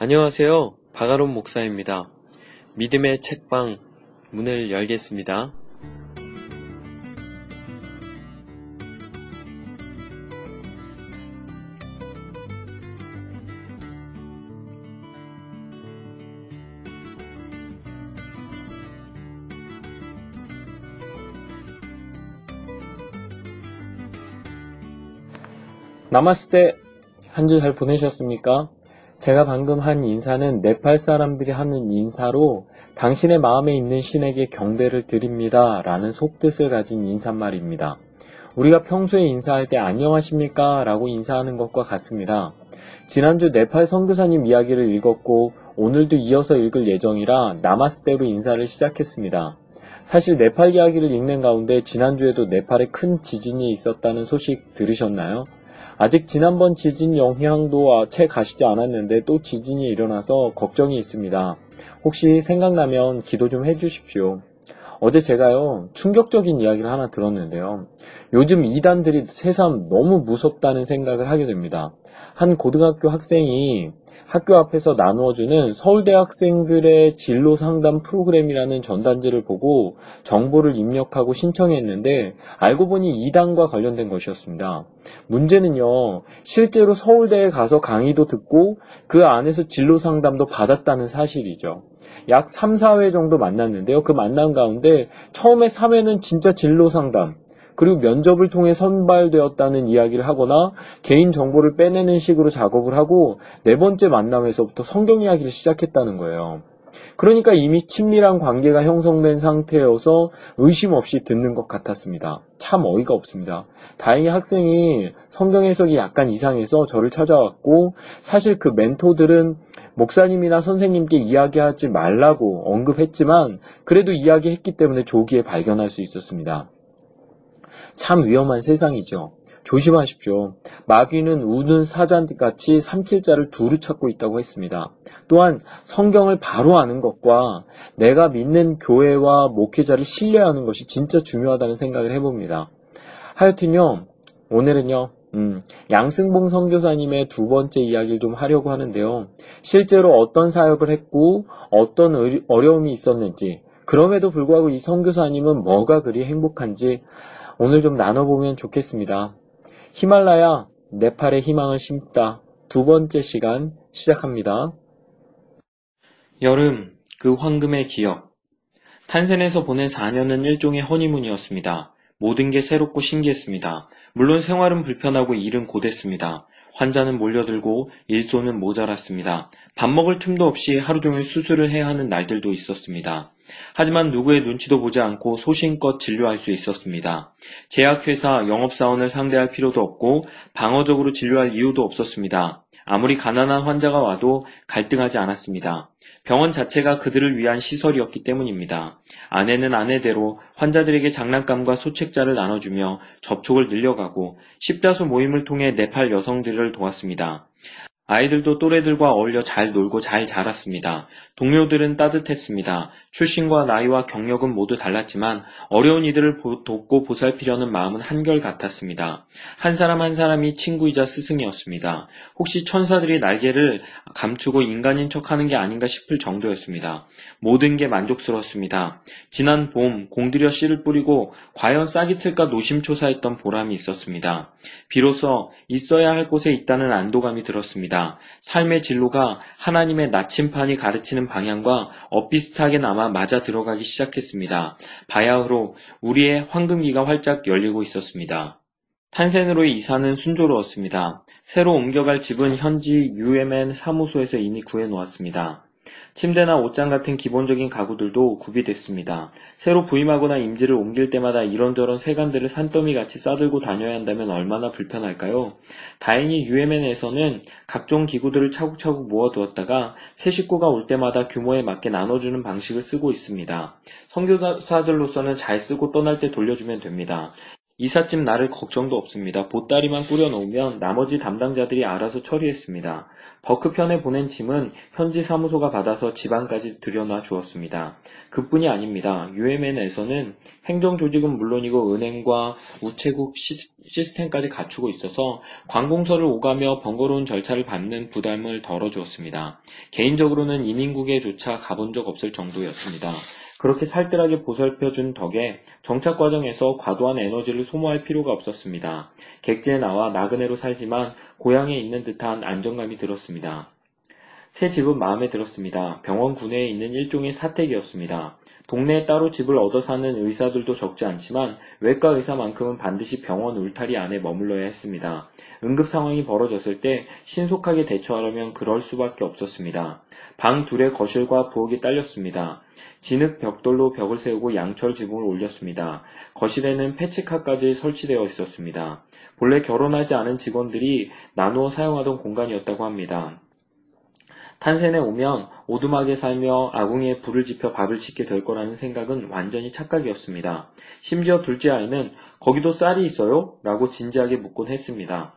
안녕하세요. 바가론 목사입니다. 믿음의 책방 문을 열겠습니다. 나마스테 한주 잘 보내셨습니까? 제가 방금 한 인사는 네팔 사람들이 하는 인사로 당신의 마음에 있는 신에게 경배를 드립니다. 라는 속뜻을 가진 인사말입니다. 우리가 평소에 인사할 때 안녕하십니까? 라고 인사하는 것과 같습니다. 지난주 네팔 선교사님 이야기를 읽었고 오늘도 이어서 읽을 예정이라 나마스테로 인사를 시작했습니다. 사실 네팔 이야기를 읽는 가운데 지난주에도 네팔에 큰 지진이 있었다는 소식 들으셨나요? 아직 지난번 지진 영향도 채 가시지 않았는데 또 지진이 일어나서 걱정이 있습니다. 혹시 생각나면 기도 좀 해주십시오. 어제 제가요, 충격적인 이야기를 하나 들었는데요. 요즘 이단들이 새삼 너무 무섭다는 생각을 하게 됩니다. 한 고등학교 학생이 학교 앞에서 나누어주는 서울대 학생들의 진로 상담 프로그램이라는 전단지를 보고 정보를 입력하고 신청했는데 알고 보니 이단과 관련된 것이었습니다. 문제는요, 실제로 서울대에 가서 강의도 듣고 그 안에서 진로 상담도 받았다는 사실이죠. 약 3, 4회 정도 만났는데요. 그 만남 가운데 처음에 3회는 진짜 진로 상담, 그리고 면접을 통해 선발되었다는 이야기를 하거나 개인 정보를 빼내는 식으로 작업을 하고 네 번째 만남에서부터 성경 이야기를 시작했다는 거예요. 그러니까 이미 친밀한 관계가 형성된 상태여서 의심 없이 듣는 것 같았습니다. 참 어이가 없습니다. 다행히 학생이 성경 해석이 약간 이상해서 저를 찾아왔고 사실 그 멘토들은 목사님이나 선생님께 이야기하지 말라고 언급했지만 그래도 이야기했기 때문에 조기에 발견할 수 있었습니다. 참 위험한 세상이죠. 조심하십시오. 마귀는 우는 사자같이 삼킬 자를 두루 찾고 있다고 했습니다. 또한 성경을 바로 아는 것과 내가 믿는 교회와 목회자를 신뢰하는 것이 진짜 중요하다는 생각을 해봅니다. 하여튼요, 오늘은요, 음, 양승봉 선교사님의 두 번째 이야기를 좀 하려고 하는데요. 실제로 어떤 사역을 했고 어떤 어려움이 있었는지 그럼에도 불구하고 이 선교사님은 뭐가 그리 행복한지 오늘 좀 나눠보면 좋겠습니다. 히말라야, 네팔의 희망을 심다. 두 번째 시간 시작합니다. 여름, 그 황금의 기억. 탄센에서 보낸 4년은 일종의 허니문이었습니다. 모든 게 새롭고 신기했습니다. 물론 생활은 불편하고 일은 고됐습니다. 환자는 몰려들고 일손은 모자랐습니다. 밥 먹을 틈도 없이 하루 종일 수술을 해야 하는 날들도 있었습니다. 하지만 누구의 눈치도 보지 않고 소신껏 진료할 수 있었습니다. 제약회사, 영업사원을 상대할 필요도 없고 방어적으로 진료할 이유도 없었습니다. 아무리 가난한 환자가 와도 갈등하지 않았습니다. 병원 자체가 그들을 위한 시설이었기 때문입니다. 아내는 아내대로 환자들에게 장난감과 소책자를 나눠주며 접촉을 늘려가고 십자수 모임을 통해 네팔 여성들을 도왔습니다. 아이들도 또래들과 어울려 잘 놀고 잘 자랐습니다. 동료들은 따뜻했습니다. 출신과 나이와 경력은 모두 달랐지만 어려운 이들을 돕고 보살피려는 마음은 한결 같았습니다. 한 사람 한 사람이 친구이자 스승이었습니다. 혹시 천사들이 날개를 감추고 인간인 척하는 게 아닌가 싶을 정도였습니다. 모든 게 만족스러웠습니다. 지난 봄 공들여 씨를 뿌리고 과연 싹이 틀까 노심초사했던 보람이 있었습니다. 비로소 있어야 할 곳에 있다는 안도감이 들었습니다. 삶의 진로가 하나님의 나침판이 가르치는 방향과 엇비슷하게 남아 맞아 들어가기 시작했습니다. 바야흐로 우리의 황금기가 활짝 열리고 있었습니다. 탄센으로의 이사는 순조로웠습니다. 새로 옮겨갈 집은 현지 UMN 사무소에서 이미 구해놓았습니다. 침대나 옷장 같은 기본적인 가구들도 구비됐습니다. 새로 부임하거나 임지를 옮길 때마다 이런저런 세간들을 산더미같이 싸들고 다녀야 한다면 얼마나 불편할까요? 다행히 UMN에서는 각종 기구들을 차곡차곡 모아두었다가 새 식구가 올 때마다 규모에 맞게 나눠주는 방식을 쓰고 있습니다. 선교사들로서는 잘 쓰고 떠날 때 돌려주면 됩니다. 이삿짐 나를 걱정도 없습니다. 보따리만 꾸려놓으면 나머지 담당자들이 알아서 처리했습니다. 버크편에 보낸 짐은 현지 사무소가 받아서 집안까지 들여놔 주었습니다. 그뿐이 아닙니다. UMN에서는 행정조직은 물론이고 은행과 우체국 시스템까지 갖추고 있어서 관공서를 오가며 번거로운 절차를 밟는 부담을 덜어주었습니다. 개인적으로는 이민국에조차 가본 적 없을 정도였습니다. 그렇게 살뜰하게 보살펴준 덕에 정착 과정에서 과도한 에너지를 소모할 필요가 없었습니다. 객지에 나와 나그네로 살지만 고향에 있는 듯한 안정감이 들었습니다. 새 집은 마음에 들었습니다. 병원 구내에 있는 일종의 사택이었습니다. 동네에 따로 집을 얻어 사는 의사들도 적지 않지만 외과 의사만큼은 반드시 병원 울타리 안에 머물러야 했습니다. 응급 상황이 벌어졌을 때 신속하게 대처하려면 그럴 수밖에 없었습니다. 방 둘에 거실과 부엌이 딸렸습니다. 진흙 벽돌로 벽을 세우고 양철 지붕을 올렸습니다. 거실에는 패치카까지 설치되어 있었습니다. 본래 결혼하지 않은 직원들이 나누어 사용하던 공간이었다고 합니다. 탄센에 오면 오두막에 살며 아궁이에 불을 지펴 밥을 짓게 될 거라는 생각은 완전히 착각이었습니다. 심지어 둘째 아이는 거기도 쌀이 있어요? 라고 진지하게 묻곤 했습니다.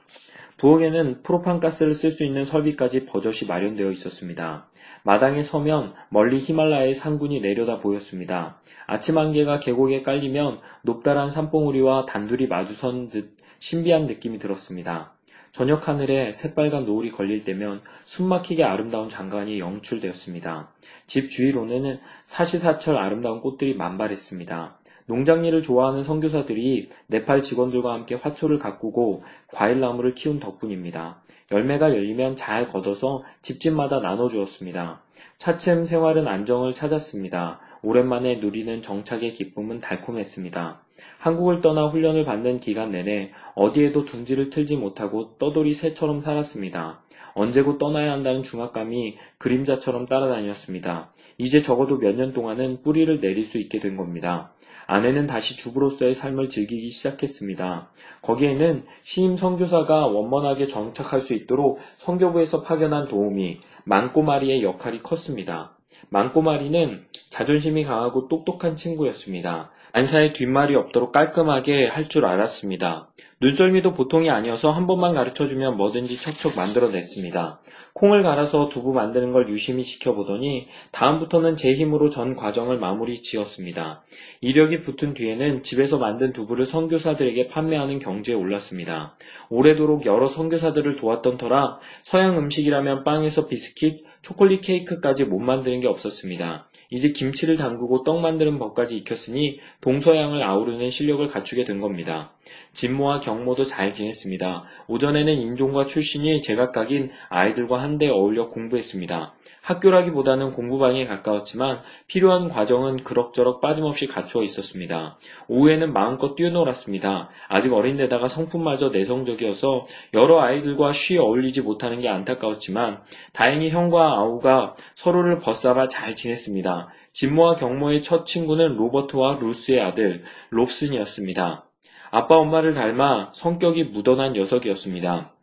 부엌에는 프로판가스를 쓸 수 있는 설비까지 버젓이 마련되어 있었습니다. 마당에 서면 멀리 히말라야의 산군이 내려다 보였습니다. 아침 안개가 계곡에 깔리면 높다란 산봉우리와 단둘이 마주선 듯 신비한 느낌이 들었습니다. 저녁 하늘에 새빨간 노을이 걸릴 때면 숨막히게 아름다운 장관이 영출되었습니다. 집 주위로는 사시사철 아름다운 꽃들이 만발했습니다. 농장일을 좋아하는 선교사들이 네팔 직원들과 함께 화초를 가꾸고 과일나무를 키운 덕분입니다. 열매가 열리면 잘 걷어서 집집마다 나눠주었습니다. 차츰 생활은 안정을 찾았습니다. 오랜만에 누리는 정착의 기쁨은 달콤했습니다. 한국을 떠나 훈련을 받는 기간 내내 어디에도 둥지를 틀지 못하고 떠돌이 새처럼 살았습니다. 언제고 떠나야 한다는 중압감이 그림자처럼 따라다녔습니다. 이제 적어도 몇 년 동안은 뿌리를 내릴 수 있게 된 겁니다. 아내는 다시 주부로서의 삶을 즐기기 시작했습니다. 거기에는 신임 선교사가 원만하게 정착할 수 있도록 선교부에서 파견한 도움이 망꼬마리의 역할이 컸습니다. 망꼬마리는 자존심이 강하고 똑똑한 친구였습니다. 안사에 뒷말이 없도록 깔끔하게 할 줄 알았습니다. 눈썰미도 보통이 아니어서 한 번만 가르쳐주면 뭐든지 척척 만들어냈습니다. 콩을 갈아서 두부 만드는 걸 유심히 지켜보더니 다음부터는 제 힘으로 전 과정을 마무리 지었습니다. 이력이 붙은 뒤에는 집에서 만든 두부를 선교사들에게 판매하는 경지에 올랐습니다. 오래도록 여러 선교사들을 도왔던 터라 서양 음식이라면 빵에서 비스킷, 초콜릿 케이크까지 못 만드는 게 없었습니다. 이제 김치를 담그고 떡 만드는 법까지 익혔으니 동서양을 아우르는 실력을 갖추게 된 겁니다. 진모와 경모도 잘 지냈습니다. 오전에는 인종과 출신이 제각각인 아이들과 한데 어울려 공부했습니다. 학교라기보다는 공부방에 가까웠지만 필요한 과정은 그럭저럭 빠짐없이 갖추어 있었습니다. 오후에는 마음껏 뛰어놀았습니다. 아직 어린데다가 성품마저 내성적이어서 여러 아이들과 쉬 어울리지 못하는 게 안타까웠지만 다행히 형과 아우가 서로를 벗삼아 잘 지냈습니다. 진모와 경모의 첫 친구는 로버트와 루스의 아들 롭슨이었습니다. 아빠 엄마를 닮아 성격이 무던한 녀석이었습니다.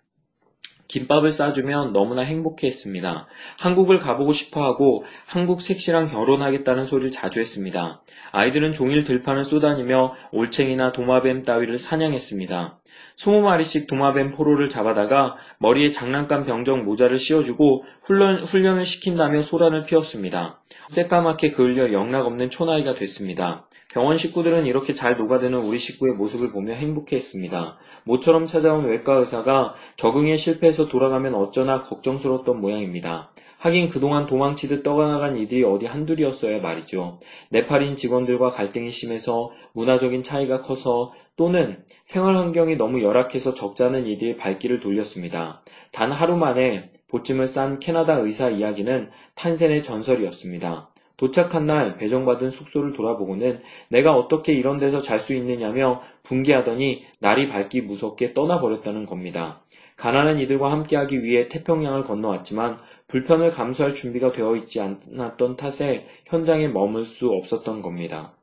김밥을 싸주면 너무나 행복해했습니다. 한국을 가보고 싶어하고 한국 색시랑 결혼하겠다는 소리를 자주 했습니다. 아이들은 종일 들판을 쏘다니며 올챙이나 도마뱀 따위를 사냥했습니다. 20마리씩 도마뱀 포로를 잡아다가 머리에 장난감 병정 모자를 씌워주고 훈련, 훈련을 시킨다며 소란을 피웠습니다. 새까맣게 그을려 영락없는 초나이가 됐습니다. 병원 식구들은 이렇게 잘 녹아드는 우리 식구의 모습을 보며 행복해했습니다. 모처럼 찾아온 외과 의사가 적응에 실패해서 돌아가면 어쩌나 걱정스러웠던 모양입니다. 하긴 그동안 도망치듯 떠나간 이들이 어디 한둘이었어야 말이죠. 네팔인 직원들과 갈등이 심해서 문화적인 차이가 커서 또는 생활 환경이 너무 열악해서 적잖은 이들이 발길을 돌렸습니다. 단 하루 만에 보쯤을 싼 캐나다 의사 이야기는 탄센의 전설이었습니다. 도착한 날 배정받은 숙소를 돌아보고는 내가 어떻게 이런 데서 잘 수 있느냐며 분개하더니 날이 밝기 무섭게 떠나버렸다는 겁니다. 가난한 이들과 함께하기 위해 태평양을 건너왔지만 불편을 감수할 준비가 되어 있지 않았던 탓에 현장에 머물 수 없었던 겁니다.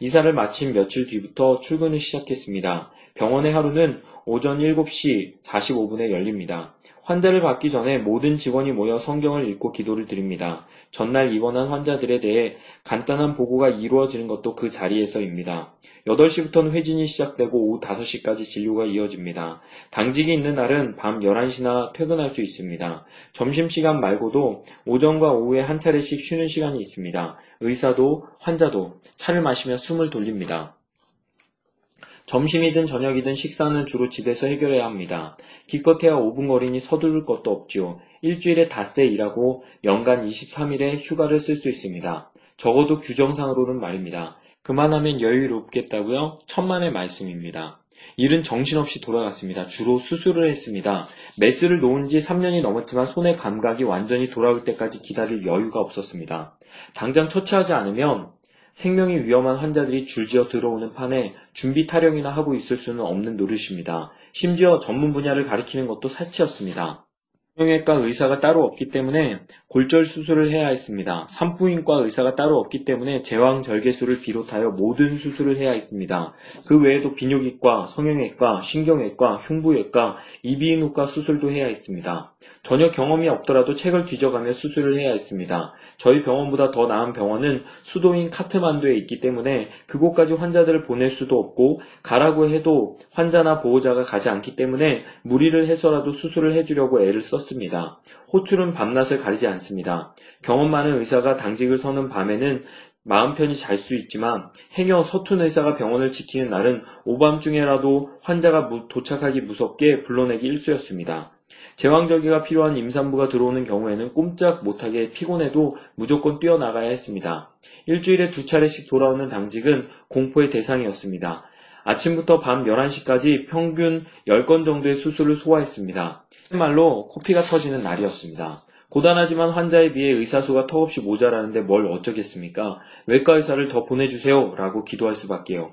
이사를 마친 며칠 뒤부터 출근을 시작했습니다. 병원의 하루는 오전 7시 45분에 열립니다. 환자를 받기 전에 모든 직원이 모여 성경을 읽고 기도를 드립니다. 전날 입원한 환자들에 대해 간단한 보고가 이루어지는 것도 그 자리에서입니다. 8시부터는 회진이 시작되고 오후 5시까지 진료가 이어집니다. 당직이 있는 날은 밤 11시나 퇴근할 수 있습니다. 점심시간 말고도 오전과 오후에 한 차례씩 쉬는 시간이 있습니다. 의사도 환자도 차를 마시며 숨을 돌립니다. 점심이든 저녁이든 식사는 주로 집에서 해결해야 합니다. 기껏해야 5분 거리니 서두를 것도 없지요. 일주일에 닷새 일하고 연간 23일의 휴가를 쓸 수 있습니다. 적어도 규정상으로는 말입니다. 그만하면 여유롭겠다고요? 천만의 말씀입니다. 일은 정신없이 돌아갔습니다. 주로 수술을 했습니다. 메스를 놓은 지 3년이 넘었지만 손의 감각이 완전히 돌아올 때까지 기다릴 여유가 없었습니다. 당장 처치하지 않으면 생명이 위험한 환자들이 줄지어 들어오는 판에 준비 타령이나 하고 있을 수는 없는 노릇입니다. 심지어 전문 분야를 가리키는 것도 사치였습니다. 성형외과 의사가 따로 없기 때문에 골절 수술을 해야 했습니다. 산부인과 의사가 따로 없기 때문에 제왕 절개술을 비롯하여 모든 수술을 해야 했습니다. 그 외에도 비뇨기과, 성형외과, 신경외과, 흉부외과, 이비인후과 수술도 해야 했습니다. 전혀 경험이 없더라도 책을 뒤져가며 수술을 해야 했습니다. 저희 병원보다 더 나은 병원은 수도인 카트만두에 있기 때문에 그곳까지 환자들을 보낼 수도 없고 가라고 해도 환자나 보호자가 가지 않기 때문에 무리를 해서라도 수술을 해주려고 애를 썼습니다. 호출은 밤낮을 가리지 않습니다. 경험 많은 의사가 당직을 서는 밤에는 마음 편히 잘 수 있지만 행여 서툰 의사가 병원을 지키는 날은 오밤중에라도 환자가 도착하기 무섭게 불러내기 일쑤였습니다. 제왕절개가 필요한 임산부가 들어오는 경우에는 꼼짝 못하게 피곤해도 무조건 뛰어나가야 했습니다. 일주일에 두 차례씩 돌아오는 당직은 공포의 대상이었습니다. 아침부터 밤 11시까지 평균 10건 정도의 수술을 소화했습니다. 말로 코피가 터지는 날이었습니다. 고단하지만 환자에 비해 의사 수가 턱없이 모자라는데 뭘 어쩌겠습니까? 외과 의사를 더 보내주세요. 라고 기도할 수밖에요.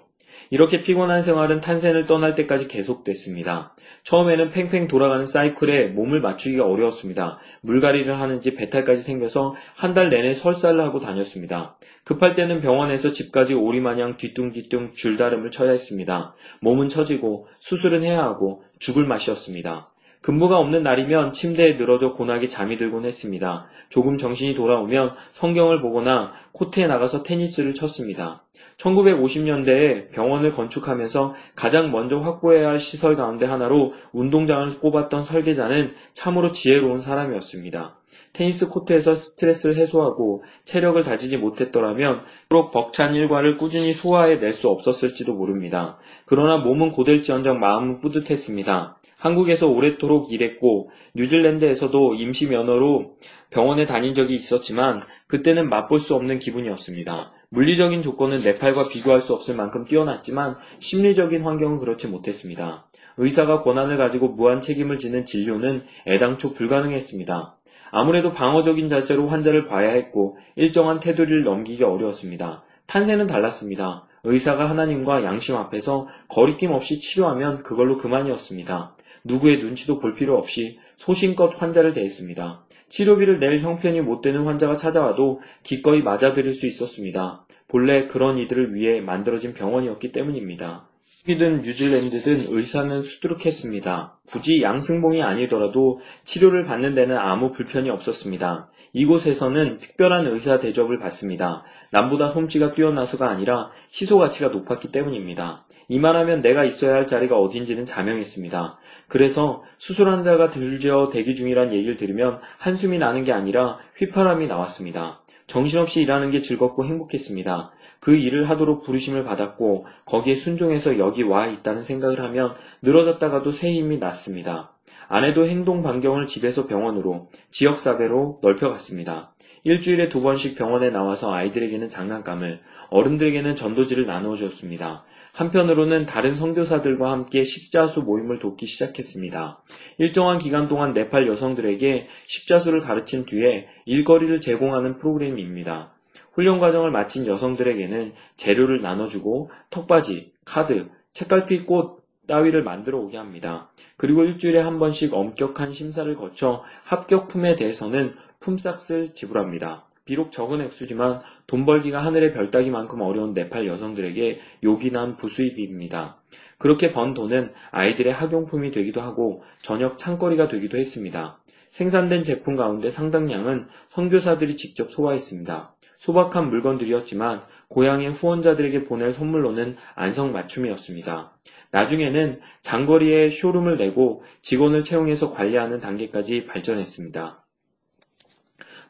이렇게 피곤한 생활은 탄생을 떠날 때까지 계속됐습니다. 처음에는 팽팽 돌아가는 사이클에 몸을 맞추기가 어려웠습니다. 물갈이를 하는지 배탈까지 생겨서 한 달 내내 설사를 하고 다녔습니다. 급할 때는 병원에서 집까지 오리마냥 뒤뚱뒤뚱 줄다름을 쳐야 했습니다. 몸은 처지고 수술은 해야 하고 죽을 맛이었습니다. 근무가 없는 날이면 침대에 늘어져 고나게 잠이 들곤 했습니다. 조금 정신이 돌아오면 성경을 보거나 코트에 나가서 테니스를 쳤습니다. 1950년대에 병원을 건축하면서 가장 먼저 확보해야 할 시설 가운데 하나로 운동장을 꼽았던 설계자는 참으로 지혜로운 사람이었습니다. 테니스 코트에서 스트레스를 해소하고 체력을 다지지 못했더라면 그록 벅찬 일과를 꾸준히 소화해낼 수 없었을지도 모릅니다. 그러나 몸은 고될지언정 마음은 뿌듯했습니다. 한국에서 오랫도록 일했고 뉴질랜드에서도 임시 면허로 병원에 다닌 적이 있었지만 그때는 맛볼 수 없는 기분이었습니다. 물리적인 조건은 네팔과 비교할 수 없을 만큼 뛰어났지만 심리적인 환경은 그렇지 못했습니다. 의사가 권한을 가지고 무한 책임을 지는 진료는 애당초 불가능했습니다. 아무래도 방어적인 자세로 환자를 봐야 했고 일정한 테두리를 넘기기 어려웠습니다. 탄생은 달랐습니다. 의사가 하나님과 양심 앞에서 거리낌 없이 치료하면 그걸로 그만이었습니다. 누구의 눈치도 볼 필요 없이 소신껏 환자를 대했습니다. 치료비를 낼 형편이 못 되는 환자가 찾아와도 기꺼이 맞아들일 수 있었습니다. 본래 그런 이들을 위해 만들어진 병원이었기 때문입니다. 이든 뉴질랜드든 의사는 수두룩했습니다. 굳이 양승봉이 아니더라도 치료를 받는 데는 아무 불편이 없었습니다. 이곳에서는 특별한 의사 대접을 받습니다. 남보다 솜씨가 뛰어나서가 아니라 희소 가치가 높았기 때문입니다. 이만하면 내가 있어야 할 자리가 어딘지는 자명했습니다. 그래서 수술한 자가 들지어 대기 중이란 얘기를 들으면 한숨이 나는 게 아니라 휘파람이 나왔습니다. 정신없이 일하는 게 즐겁고 행복했습니다. 그 일을 하도록 부르심을 받았고 거기에 순종해서 여기 와 있다는 생각을 하면 늘어졌다가도 새 힘이 났습니다. 아내도 행동 반경을 집에서 병원으로, 지역사회로 넓혀갔습니다. 일주일에 두 번씩 병원에 나와서 아이들에게는 장난감을, 어른들에게는 전도지를 나누어 줬습니다. 한편으로는 다른 선교사들과 함께 십자수 모임을 돕기 시작했습니다. 일정한 기간 동안 네팔 여성들에게 십자수를 가르친 뒤에 일거리를 제공하는 프로그램입니다. 훈련 과정을 마친 여성들에게는 재료를 나눠주고 턱받이, 카드, 책갈피 꽃 따위를 만들어 오게 합니다. 그리고 일주일에 한 번씩 엄격한 심사를 거쳐 합격품에 대해서는 품삯을 지불합니다. 비록 적은 액수지만 돈 벌기가 하늘의 별 따기만큼 어려운 네팔 여성들에게 요긴한 부수입입니다. 그렇게 번 돈은 아이들의 학용품이 되기도 하고 저녁 창거리가 되기도 했습니다. 생산된 제품 가운데 상당량은 선교사들이 직접 소화했습니다. 소박한 물건들이었지만 고향의 후원자들에게 보낼 선물로는 안성맞춤이었습니다. 나중에는 장거리에 쇼룸을 내고 직원을 채용해서 관리하는 단계까지 발전했습니다.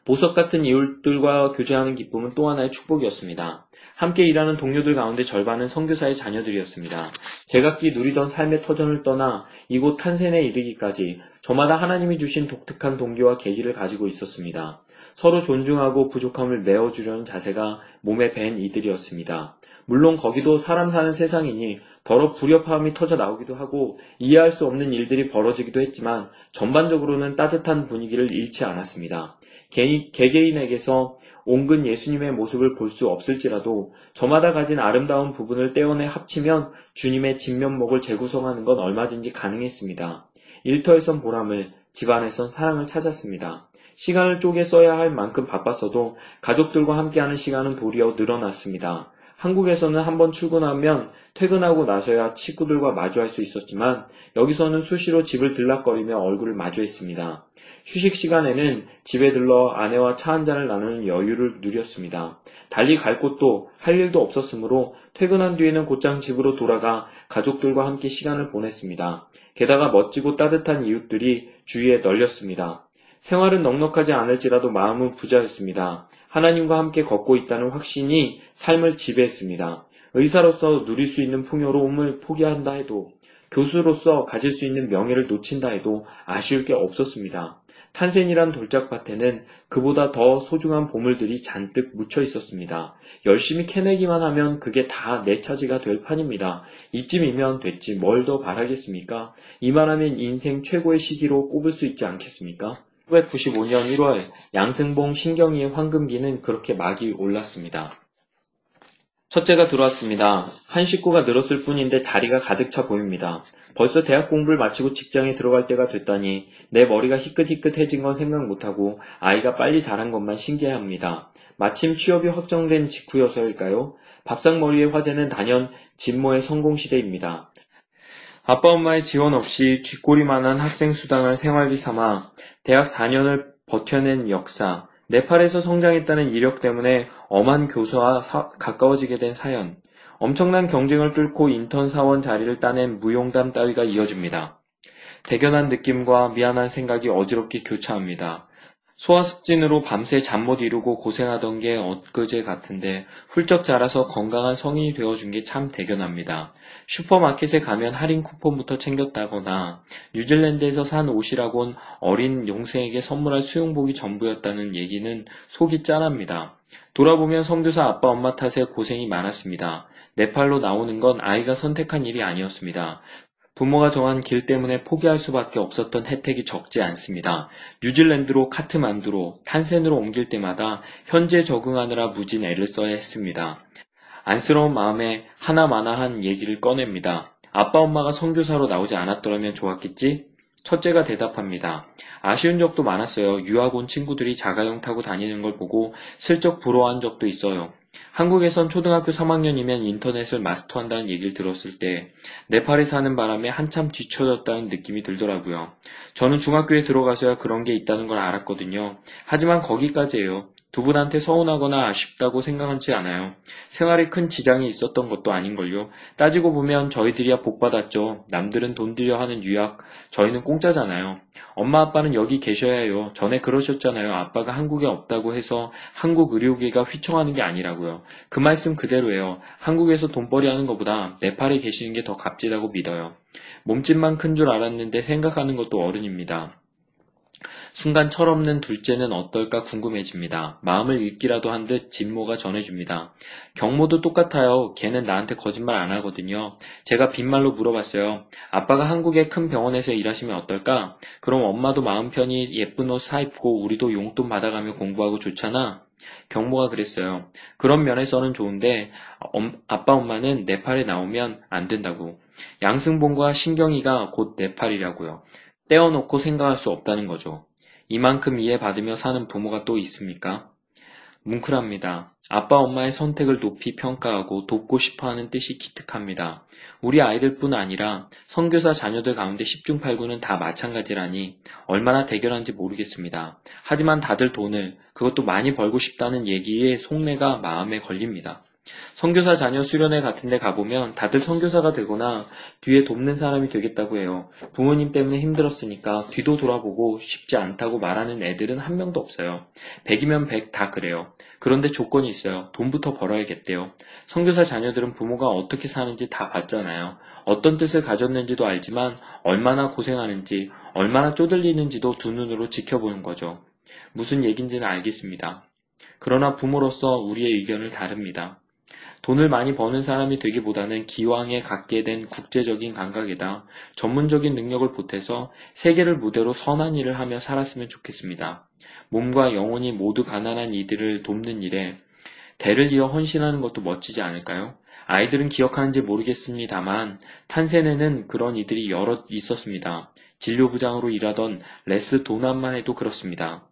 보석 같은 이웃들과 교제하는 기쁨은 또 하나의 축복이었습니다. 함께 일하는 동료들 가운데 절반은 선교사의 자녀들이었습니다. 제각기 누리던 삶의 터전을 떠나 이곳 탄센에 이르기까지 저마다 하나님이 주신 독특한 동기와 계기를 가지고 있었습니다. 서로 존중하고 부족함을 메워주려는 자세가 몸에 밴 이들이었습니다. 물론 거기도 사람 사는 세상이니 더러 불협화음이 터져 나오기도 하고 이해할 수 없는 일들이 벌어지기도 했지만 전반적으로는 따뜻한 분위기를 잃지 않았습니다. 개인, 개개인에게서 온근 예수님의 모습을 볼 수 없을지라도 저마다 가진 아름다운 부분을 떼어내 합치면 주님의 진면목을 재구성하는 건 얼마든지 가능했습니다. 일터에선 보람을, 집안에선 사랑을 찾았습니다. 시간을 쪼개 써야 할 만큼 바빴어도 가족들과 함께하는 시간은 도리어 늘어났습니다. 한국에서는 한번 출근하면 퇴근하고 나서야 친구들과 마주할 수 있었지만 여기서는 수시로 집을 들락거리며 얼굴을 마주했습니다. 휴식 시간에는 집에 들러 아내와 차 한잔을 나누는 여유를 누렸습니다. 달리 갈 곳도 할 일도 없었으므로 퇴근한 뒤에는 곧장 집으로 돌아가 가족들과 함께 시간을 보냈습니다. 게다가 멋지고 따뜻한 이웃들이 주위에 널렸습니다. 생활은 넉넉하지 않을지라도 마음은 부자였습니다. 하나님과 함께 걷고 있다는 확신이 삶을 지배했습니다. 의사로서 누릴 수 있는 풍요로움을 포기한다 해도 교수로서 가질 수 있는 명예를 놓친다 해도 아쉬울 게 없었습니다. 탄센이란 돌짝밭에는 그보다 더 소중한 보물들이 잔뜩 묻혀 있었습니다. 열심히 캐내기만 하면 그게 다 내 차지가 될 판입니다. 이쯤이면 됐지 뭘 더 바라겠습니까? 이만하면 인생 최고의 시기로 꼽을 수 있지 않겠습니까? 1995년 1월 양승봉 신경이의 황금기는 그렇게 막이 올랐습니다. 첫째가 들어왔습니다. 한 식구가 늘었을 뿐인데 자리가 가득 차 보입니다. 벌써 대학 공부를 마치고 직장에 들어갈 때가 됐다니 내 머리가 희끗희끗해진 건 생각 못하고 아이가 빨리 자란 것만 신기해합니다. 마침 취업이 확정된 직후여서일까요? 밥상머리의 화제는 단연 진모의 성공시대입니다. 아빠 엄마의 지원 없이 쥐꼬리만한 학생 수당을 생활비 삼아 대학 4년을 버텨낸 역사, 네팔에서 성장했다는 이력 때문에 엄한 교수와 사, 가까워지게 된 사연, 엄청난 경쟁을 뚫고 인턴 사원 자리를 따낸 무용담 따위가 이어집니다. 대견한 느낌과 미안한 생각이 어지럽게 교차합니다. 소아습진으로 밤새 잠 못 이루고 고생하던 게 엊그제 같은데 훌쩍 자라서 건강한 성인이 되어준 게 참 대견합니다. 슈퍼마켓에 가면 할인 쿠폰부터 챙겼다거나 뉴질랜드에서 산 옷이라곤 어린 용생에게 선물할 수영복이 전부였다는 얘기는 속이 짠합니다. 돌아보면 성교사 아빠 엄마 탓에 고생이 많았습니다. 네팔로 나오는 건 아이가 선택한 일이 아니었습니다. 부모가 정한 길 때문에 포기할 수밖에 없었던 혜택이 적지 않습니다. 뉴질랜드로 카트만두로 탄센으로 옮길 때마다 현재 적응하느라 무진 애를 써야 했습니다. 안쓰러운 마음에 하나마나한 얘기를 꺼냅니다. 아빠 엄마가 선교사로 나오지 않았더라면 좋았겠지? 첫째가 대답합니다. 아쉬운 적도 많았어요. 유학 온 친구들이 자가용 타고 다니는 걸 보고 슬쩍 부러워한 적도 있어요. 한국에선 초등학교 3학년이면 인터넷을 마스터한다는 얘기를 들었을 때 네팔에 사는 바람에 한참 뒤쳐졌다는 느낌이 들더라고요. 저는 중학교에 들어가서야 그런 게 있다는 걸 알았거든요. 하지만 거기까지예요. 두 분한테 서운하거나 아쉽다고 생각하지 않아요. 생활에 큰 지장이 있었던 것도 아닌걸요. 따지고 보면 저희들이야 복받았죠. 남들은 돈 들여 하는 유학, 저희는 공짜잖아요. 엄마 아빠는 여기 계셔야 해요. 전에 그러셨잖아요. 아빠가 한국에 없다고 해서 한국 의료계가 휘청하는 게 아니라고요. 그 말씀 그대로예요. 한국에서 돈벌이 하는 것보다 네팔에 계시는 게 더 값지다고 믿어요. 몸집만 큰 줄 알았는데 생각하는 것도 어른입니다. 순간 철없는 둘째는 어떨까 궁금해집니다. 마음을 읽기라도 한 듯 진모가 전해줍니다. 경모도 똑같아요. 걔는 나한테 거짓말 안 하거든요. 제가 빈말로 물어봤어요. 아빠가 한국의 큰 병원에서 일하시면 어떨까? 그럼 엄마도 마음 편히 예쁜 옷 사입고 우리도 용돈 받아가며 공부하고 좋잖아. 경모가 그랬어요. 그런 면에서는 좋은데 엄, 아빠 엄마는 네팔에 나오면 안 된다고. 양승봉과 신경이가 곧 네팔이라고요. 떼어놓고 생각할 수 없다는 거죠. 이만큼 이해받으며 사는 부모가 또 있습니까? 뭉클합니다. 아빠 엄마의 선택을 높이 평가하고 돕고 싶어하는 뜻이 기특합니다. 우리 아이들뿐 아니라 선교사 자녀들 가운데 10중 8구는 다 마찬가지라니 얼마나 대결한지 모르겠습니다. 하지만 다들 돈을 그것도 많이 벌고 싶다는 얘기에 속내가 마음에 걸립니다. 선교사 자녀 수련회 같은 데 가보면 다들 선교사가 되거나 뒤에 돕는 사람이 되겠다고 해요. 부모님 때문에 힘들었으니까 뒤도 돌아보고 쉽지 않다고 말하는 애들은 한 명도 없어요. 100이면 100 다 그래요. 그런데 조건이 있어요. 돈부터 벌어야겠대요. 선교사 자녀들은 부모가 어떻게 사는지 다 봤잖아요. 어떤 뜻을 가졌는지도 알지만 얼마나 고생하는지, 얼마나 쪼들리는지도 두 눈으로 지켜보는 거죠. 무슨 얘긴지는 알겠습니다. 그러나 부모로서 우리의 의견을 다릅니다. 돈을 많이 버는 사람이 되기보다는 기왕에 갖게 된 국제적인 감각에다 전문적인 능력을 보태서 세계를 무대로 선한 일을 하며 살았으면 좋겠습니다. 몸과 영혼이 모두 가난한 이들을 돕는 일에 대를 이어 헌신하는 것도 멋지지 않을까요? 아이들은 기억하는지 모르겠습니다만 탄센에는 그런 이들이 여럿 있었습니다. 진료부장으로 일하던 레스 도난만 해도 그렇습니다.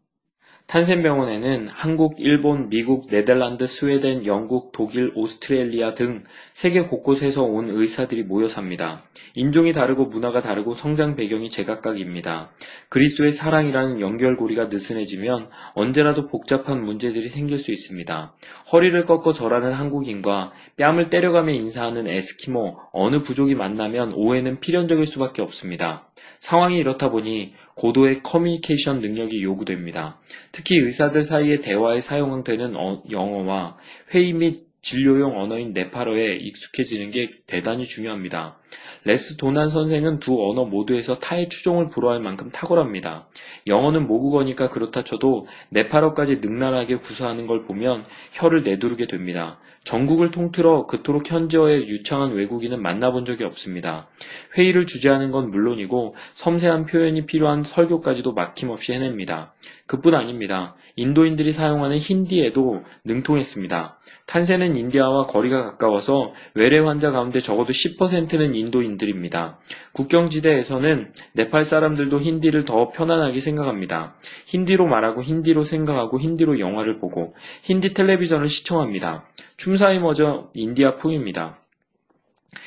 탄센병원에는 한국, 일본, 미국, 네덜란드, 스웨덴, 영국, 독일, 오스트레일리아 등 세계 곳곳에서 온 의사들이 모여 삽니다. 인종이 다르고 문화가 다르고 성장 배경이 제각각입니다. 그리스도의 사랑이라는 연결고리가 느슨해지면 언제라도 복잡한 문제들이 생길 수 있습니다. 허리를 꺾어 절하는 한국인과 뺨을 때려가며 인사하는 에스키모, 어느 부족이 만나면 오해는 필연적일 수밖에 없습니다. 상황이 이렇다 보니 고도의 커뮤니케이션 능력이 요구됩니다. 특히 의사들 사이의 대화에 사용되는 어, 영어와 회의 및 진료용 언어인 네팔어에 익숙해지는 게 대단히 중요합니다. 레스 도난 선생은 두 언어 모두에서 타의 추종을 불허할 만큼 탁월합니다. 영어는 모국어니까 그렇다 쳐도 네팔어까지 능란하게 구사하는 걸 보면 혀를 내두르게 됩니다. 전국을 통틀어 그토록 현지어에 유창한 외국인은 만나본 적이 없습니다. 회의를 주재하는 건 물론이고 섬세한 표현이 필요한 설교까지도 막힘없이 해냅니다. 그뿐 아닙니다. 인도인들이 사용하는 힌디에도 능통했습니다. 탄세는 인디아와 거리가 가까워서 외래 환자 가운데 적어도 10%는 인도인들입니다. 국경지대에서는 네팔 사람들도 힌디를 더 편안하게 생각합니다. 힌디로 말하고 힌디로 생각하고 힌디로 영화를 보고 힌디 텔레비전을 시청합니다. 춤사위 머저 인디아 풍입니다.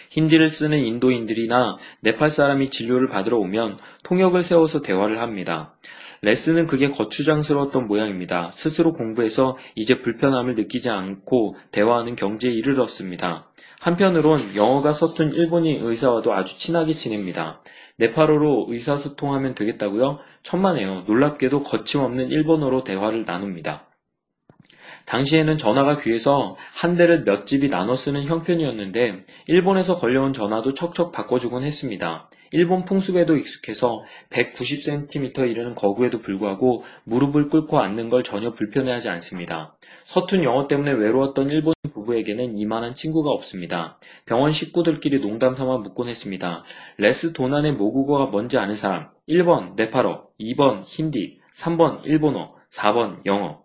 힌디를 쓰는 인도인들이나 네팔 사람이 진료를 받으러 오면 통역을 세워서 대화를 합니다. 레슨은 그게 거추장스러웠던 모양입니다. 스스로 공부해서 이제 불편함을 느끼지 않고 대화하는 경지에 이르렀습니다. 한편으론 영어가 서툰 일본인 의사와도 아주 친하게 지냅니다. 네팔어로 의사소통하면 되겠다고요? 천만에요. 놀랍게도 거침없는 일본어로 대화를 나눕니다. 당시에는 전화가 귀해서 한 대를 몇 집이 나눠 쓰는 형편이었는데 일본에서 걸려온 전화도 척척 바꿔주곤 했습니다. 일본 풍습에도 익숙해서 190cm 이르는 거구에도 불구하고 무릎을 꿇고 앉는 걸 전혀 불편해하지 않습니다. 서툰 영어 때문에 외로웠던 일본 부부에게는 이만한 친구가 없습니다. 병원 식구들끼리 농담 삼아 묻곤 했습니다. 레스 도난의 모국어가 뭔지 아는 사람 1번 네팔어, 2번 힌디, 3번 일본어, 4번 영어.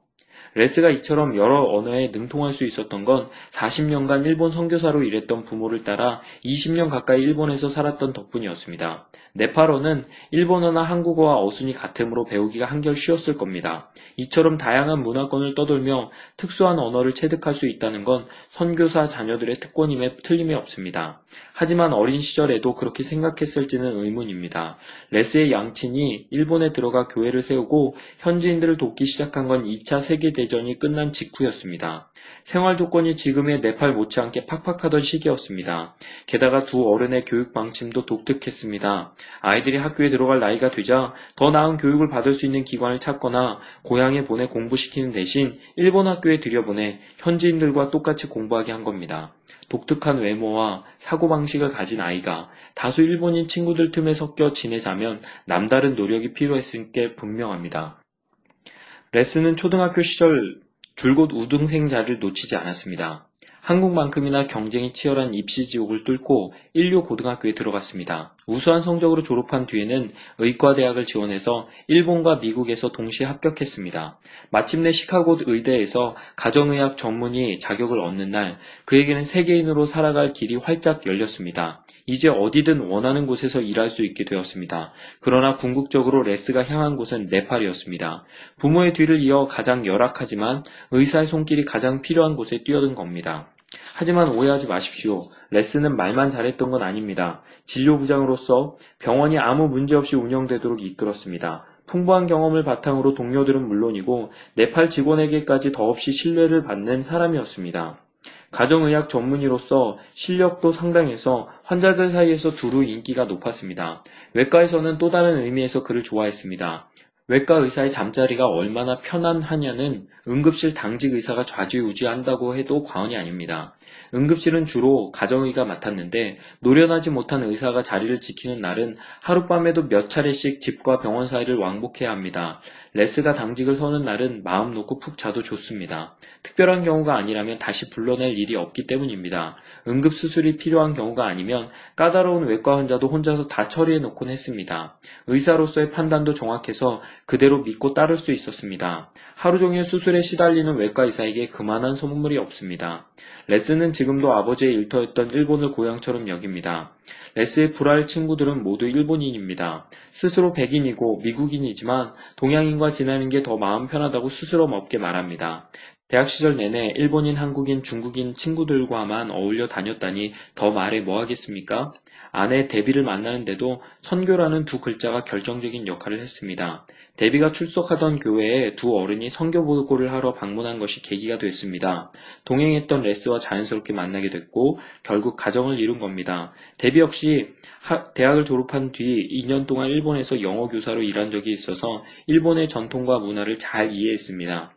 레스가 이처럼 여러 언어에 능통할 수 있었던 건 40년간 일본 선교사로 일했던 부모를 따라 20년 가까이 일본에서 살았던 덕분이었습니다. 네팔어는 일본어나 한국어와 어순이 같으므로 배우기가 한결 쉬웠을 겁니다. 이처럼 다양한 문화권을 떠돌며 특수한 언어를 체득할 수 있다는 건 선교사 자녀들의 특권임에 틀림이 없습니다. 하지만 어린 시절에도 그렇게 생각했을지는 의문입니다. 레스의 양친이 일본에 들어가 교회를 세우고 현지인들을 돕기 시작한 건 2차 세계대전이 끝난 직후였습니다. 생활 조건이 지금의 네팔 못지않게 팍팍하던 시기였습니다. 게다가 두 어른의 교육 방침도 독특했습니다. 아이들이 학교에 들어갈 나이가 되자 더 나은 교육을 받을 수 있는 기관을 찾거나 고향에 보내 공부시키는 대신 일본 학교에 들여보내 현지인들과 똑같이 공부하게 한 겁니다. 독특한 외모와 사고방식을 가진 아이가 다수 일본인 친구들 틈에 섞여 지내자면 남다른 노력이 필요했을 게 분명합니다. 레스는 초등학교 시절 줄곧 우등생 자를 놓치지 않았습니다. 한국만큼이나 경쟁이 치열한 입시 지옥을 뚫고 인류 고등학교에 들어갔습니다. 우수한 성적으로 졸업한 뒤에는 의과대학을 지원해서 일본과 미국에서 동시에 합격했습니다. 마침내 시카고 의대에서 가정의학 전문의 자격을 얻는 날 그에게는 세계인으로 살아갈 길이 활짝 열렸습니다. 이제 어디든 원하는 곳에서 일할 수 있게 되었습니다. 그러나 궁극적으로 레스가 향한 곳은 네팔이었습니다. 부모의 뒤를 이어 가장 열악하지만 의사의 손길이 가장 필요한 곳에 뛰어든 겁니다. 하지만 오해하지 마십시오. 레스는 말만 잘했던 건 아닙니다. 진료부장으로서 병원이 아무 문제 없이 운영되도록 이끌었습니다. 풍부한 경험을 바탕으로 동료들은 물론이고 네팔 직원에게까지 더없이 신뢰를 받는 사람이었습니다. 가정의학 전문의로서 실력도 상당해서 환자들 사이에서 두루 인기가 높았습니다. 외과에서는 또 다른 의미에서 그를 좋아했습니다. 외과 의사의 잠자리가 얼마나 편안하냐는 응급실 당직 의사가 좌지우지한다고 해도 과언이 아닙니다. 응급실은 주로 가정의가 맡았는데 노련하지 못한 의사가 자리를 지키는 날은 하룻밤에도 몇 차례씩 집과 병원 사이를 왕복해야 합니다. 레스가 당직을 서는 날은 마음 놓고 푹 자도 좋습니다. 특별한 경우가 아니라면 다시 불러낼 일이 없기 때문입니다. 응급수술이 필요한 경우가 아니면 까다로운 외과 환자도 혼자서 다 처리해 놓곤 했습니다. 의사로서의 판단도 정확해서 그대로 믿고 따를 수 있었습니다. 하루 종일 수술에 시달리는 외과 의사에게 그만한 소문물이 없습니다. 레스는 지금도 아버지의 일터였던 일본을 고향처럼 여깁니다. 레스의 불알 친구들은 모두 일본인입니다. 스스로 백인이고 미국인이지만 동양인과 지내는 게 더 마음 편하다고 스스럼 없게 말합니다. 대학 시절 내내 일본인, 한국인, 중국인 친구들과만 어울려 다녔다니 더 말해 뭐 하겠습니까? 아내 데비를 만나는데도 선교라는 두 글자가 결정적인 역할을 했습니다. 데비가 출석하던 교회에 두 어른이 선교 보고를 하러 방문한 것이 계기가 됐습니다. 동행했던 레스와 자연스럽게 만나게 됐고 결국 가정을 이룬 겁니다. 데비 역시 대학을 졸업한 뒤 2년 동안 일본에서 영어 교사로 일한 적이 있어서 일본의 전통과 문화를 잘 이해했습니다.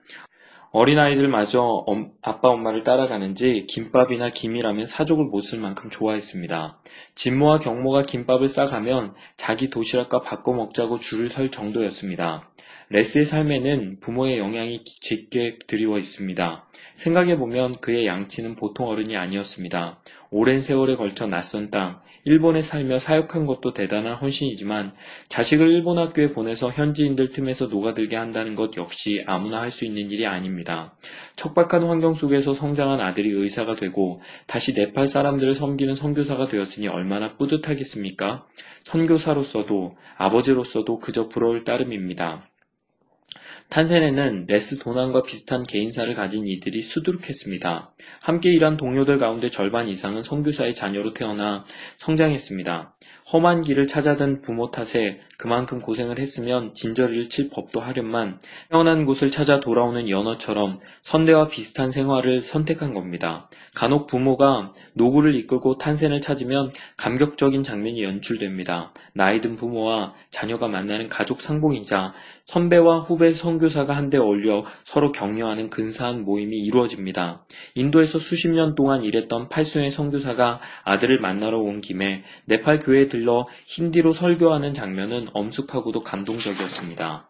어린아이들마저 아빠 엄마를 따라가는지 김밥이나 김이라면 사족을 못 쓸 만큼 좋아했습니다. 진모와 경모가 김밥을 싸가면 자기 도시락과 바꿔 먹자고 줄을 설 정도였습니다. 레스의 삶에는 부모의 영향이 짙게 드리워 있습니다. 생각해보면 그의 양치는 보통 어른이 아니었습니다. 오랜 세월에 걸쳐 낯선 땅, 일본에 살며 사역한 것도 대단한 헌신이지만 자식을 일본 학교에 보내서 현지인들 틈에서 녹아들게 한다는 것 역시 아무나 할 수 있는 일이 아닙니다. 척박한 환경 속에서 성장한 아들이 의사가 되고 다시 네팔 사람들을 섬기는 선교사가 되었으니 얼마나 뿌듯하겠습니까? 선교사로서도 아버지로서도 그저 부러울 따름입니다. 탄센에는 레스 도난과 비슷한 개인사를 가진 이들이 수두룩했습니다. 함께 일한 동료들 가운데 절반 이상은 선교사의 자녀로 태어나 성장했습니다. 험한 길을 찾아든 부모 탓에 그만큼 고생을 했으면 진저리를 칠 법도 하련만 태어난 곳을 찾아 돌아오는 연어처럼 선대와 비슷한 생활을 선택한 겁니다. 간혹 부모가 노구를 이끌고 탄생을 찾으면 감격적인 장면이 연출됩니다. 나이든 부모와 자녀가 만나는 가족 상봉이자 선배와 후배 선 교사가 한데 어울려 서로 격려하는 근사한 모임이 이루어집니다. 인도에서 수십 년 동안 일했던 팔순의 선교사가 아들을 만나러 온 김에 네팔 교회에 들러 힌디로 설교하는 장면은 엄숙하고도 감동적이었습니다.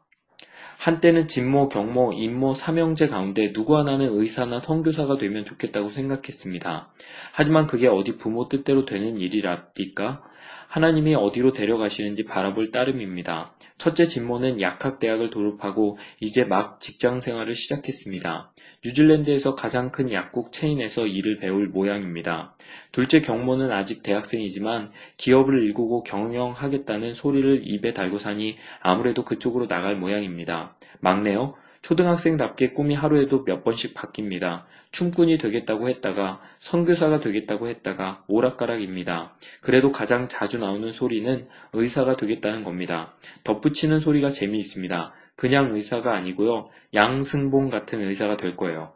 한때는 진모, 경모, 임모, 삼형제 가운데 누구 하나는 의사나 선교사가 되면 좋겠다고 생각했습니다. 하지만 그게 어디 부모 뜻대로 되는 일이랍니까? 하나님이 어디로 데려가시는지 바라볼 따름입니다. 첫째 진모는 약학대학을 졸업하고 이제 막 직장 생활을 시작했습니다. 뉴질랜드에서 가장 큰 약국 체인에서 일을 배울 모양입니다. 둘째 경모는 아직 대학생이지만 기업을 일구고 경영하겠다는 소리를 입에 달고 사니 아무래도 그쪽으로 나갈 모양입니다. 막내요? 초등학생답게 꿈이 하루에도 몇 번씩 바뀝니다. 춤꾼이 되겠다고 했다가 선교사가 되겠다고 했다가 오락가락입니다. 그래도 가장 자주 나오는 소리는 의사가 되겠다는 겁니다. 덧붙이는 소리가 재미있습니다. 그냥 의사가 아니고요. 양승봉 같은 의사가 될 거예요.